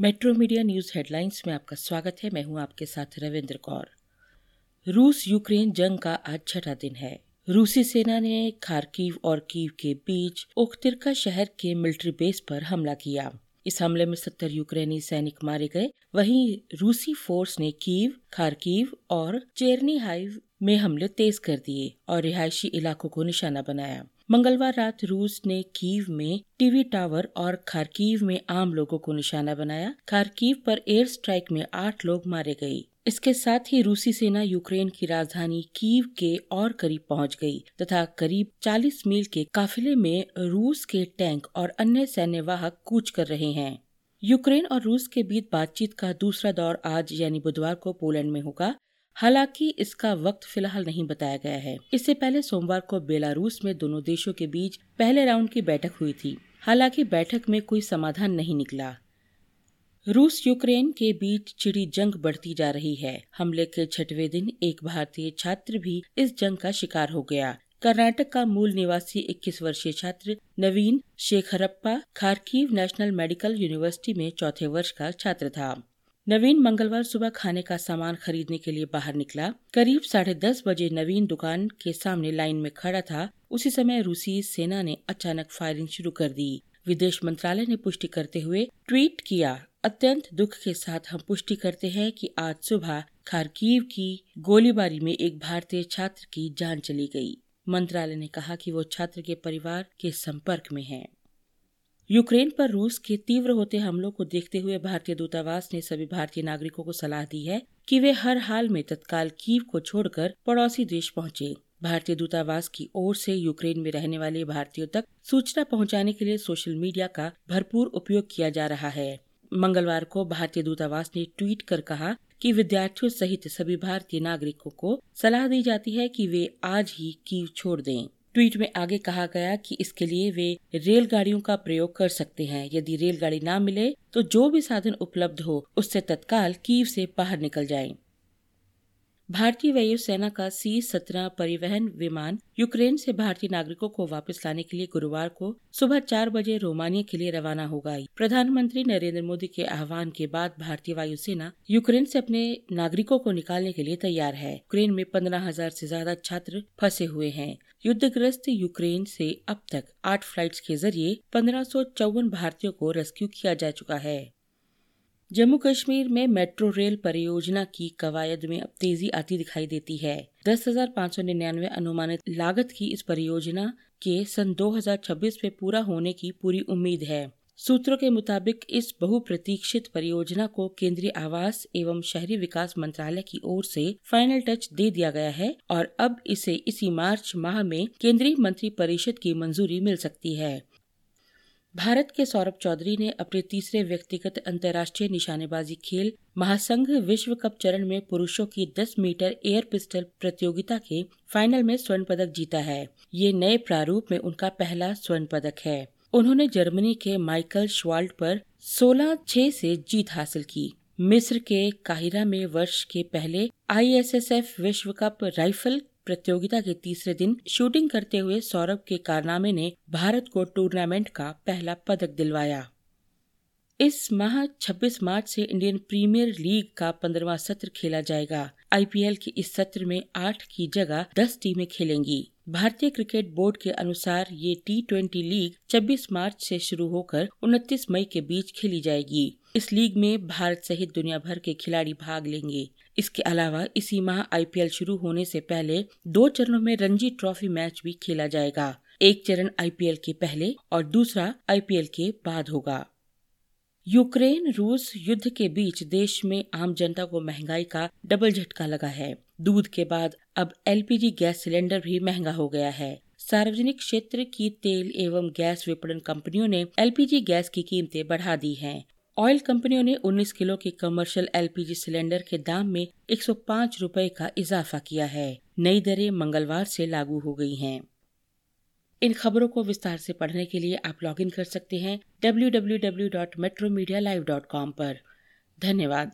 Metro media news headlines में आपका स्वागत है। मैं हूँ आपके साथ रविंद्र कौर। रूस यूक्रेन जंग का आज छठा दिन है। रूसी सेना ने खारकीव और कीव के बीच ओख्तिरका शहर के मिलिट्री बेस पर हमला किया। इस हमले में सत्तर यूक्रेनी सैनिक मारे गए। वहीं रूसी फोर्स ने कीव, खारकीव और चेरनी हाइव में हमले तेज कर दिए और रिहायशी इलाकों को निशाना बनाया। मंगलवार रात रूस ने कीव में टीवी टावर और खारकीव में आम लोगों को निशाना बनाया। खारकीव पर एयर स्ट्राइक में आठ लोग मारे गए। इसके साथ ही रूसी सेना यूक्रेन की राजधानी कीव के और करीब पहुँच गई तथा करीब 40 मील के काफिले में रूस के टैंक और अन्य सैन्य वाहक कूच कर रहे हैं। यूक्रेन और रूस के बीच बातचीत का दूसरा दौर आज यानी बुधवार को पोलैंड में होगा। हालाँकि इसका वक्त फ़िलहाल नहीं बताया गया है। इससे पहले सोमवार को बेलारूस में दोनों देशों के बीच पहले राउंड की बैठक हुई थी। हालाँकि बैठक में कोई समाधान नहीं निकला। रूस यूक्रेन के बीच चिड़ी जंग बढ़ती जा रही है। हमले के छठवे दिन एक भारतीय छात्र भी इस जंग का शिकार हो गया। कर्नाटक का मूल निवासी 21 वर्षीय छात्र Naveen Shekharappa Kharkiv National Medical University में चौथे वर्ष का छात्र था। नवीन मंगलवार सुबह खाने का सामान खरीदने के लिए बाहर निकला। करीब साढ़े दस बजे नवीन दुकान के सामने लाइन में खड़ा था। उसी समय रूसी सेना ने अचानक फायरिंग शुरू कर दी। विदेश मंत्रालय ने पुष्टि करते हुए ट्वीट किया, अत्यंत दुख के साथ हम पुष्टि करते हैं कि आज सुबह खारकीव की गोलीबारी में एक भारतीय छात्र की जान चली गई। मंत्रालय ने कहा कि वो छात्र के परिवार के संपर्क में हैं। यूक्रेन पर रूस के तीव्र होते हमलों को देखते हुए भारतीय दूतावास ने सभी भारतीय नागरिकों को सलाह दी है कि वे हर हाल में तत्काल कीव को छोड़कर पड़ोसी देश पहुँचे। भारतीय दूतावास की ओर से यूक्रेन में रहने वाले भारतीयों तक सूचना पहुँचाने के लिए सोशल मीडिया का भरपूर उपयोग किया जा रहा है। मंगलवार को भारतीय दूतावास ने ट्वीट कर कहा कि विद्यार्थियों सहित सभी भारतीय नागरिकों को सलाह दी जाती है कि वे आज ही कीव छोड़ दें। ट्वीट में आगे कहा गया कि इसके लिए वे रेलगाड़ियों का प्रयोग कर सकते हैं यदि रेलगाड़ी ना मिले तो जो भी साधन उपलब्ध हो, उससे तत्काल कीव से बाहर निकल जाएँ। भारतीय वायुसेना का सी सत्रह परिवहन विमान यूक्रेन से भारतीय नागरिकों को वापस लाने के लिए गुरुवार को सुबह चार बजे रोमानिया के लिए रवाना होगा। प्रधानमंत्री नरेंद्र मोदी के आह्वान के बाद भारतीय वायुसेना यूक्रेन से अपने नागरिकों को निकालने के लिए तैयार है। यूक्रेन में पंद्रह हज़ार ऐसी ज़्यादा छात्र फंसे हुए हैं। युद्धग्रस्त यूक्रेन से अब तक आठ फ्लाइट्स के ज़रिए पंद्रह भारतीयों को रेस्क्यू किया जा चुका है। जम्मू कश्मीर में मेट्रो रेल परियोजना की कवायद में अब तेज़ी आती दिखाई देती है। दस हज़ार पाँच सौ निन्यानवे अनुमानित लागत की इस परियोजना के सन 2026 में पूरा होने की पूरी उम्मीद है। सूत्रों के मुताबिक इस बहुप्रतीक्षित परियोजना को केंद्रीय आवास एवं शहरी विकास मंत्रालय की ओर से फाइनल टच दे दिया गया है और अब इसे इसी मार्च माह में केंद्रीय मंत्री परिषद की मंजूरी मिल सकती है। भारत के सौरभ चौधरी ने अपने तीसरे व्यक्तिगत अंतर्राष्ट्रीय निशानेबाजी खेल महासंघ विश्व कप चरण में पुरुषों की 10 मीटर एयर पिस्टल प्रतियोगिता के फाइनल में स्वर्ण पदक जीता है। ये नए प्रारूप में उनका पहला स्वर्ण पदक है। उन्होंने जर्मनी के माइकल श्वाल्ट पर 16 छह से जीत हासिल की। मिस्र के काहिरा में वर्ष के पहले आईएसएसएफ विश्व कप राइफल प्रतियोगिता के तीसरे दिन शूटिंग करते हुए सौरभ के कारनामे ने भारत को टूर्नामेंट का पहला पदक दिलवाया। इस माह 26 मार्च से इंडियन प्रीमियर लीग का पंद्रवा सत्र खेला जाएगा। आईपीएल के इस सत्र में आठ की जगह दस टीमें खेलेंगी। भारतीय क्रिकेट बोर्ड के अनुसार ये टी ट्वेंटी लीग 26 मार्च से शुरू होकर 29 मई के बीच खेली जाएगी। इस लीग में भारत सहित दुनिया भर के खिलाड़ी भाग लेंगे। इसके अलावा इसी माह आईपीएल शुरू होने से पहले दो चरणों में रणजी ट्रॉफी मैच भी खेला जाएगा। एक चरण आईपीएल के पहले और दूसरा आईपीएल के बाद होगा। यूक्रेन रूस युद्ध के बीच देश में आम जनता को महँगाई का डबल झटका लगा है। दूध के बाद अब एलपीजी गैस सिलेंडर भी महँगा हो गया है। सार्वजनिक क्षेत्र की तेल एवं गैस विपणन कंपनियों ने एलपीजी गैस की कीमतें बढ़ा दी हैं। ऑयल कंपनियों ने 19 किलो के कमर्शियल एलपीजी सिलेंडर के दाम में 105 रुपए का इजाफा किया है। नई दरें मंगलवार से लागू हो गई हैं। इन खबरों को विस्तार से पढ़ने के लिए आप लॉगिन कर सकते हैं W W W dot metro media live dot com धन्यवाद।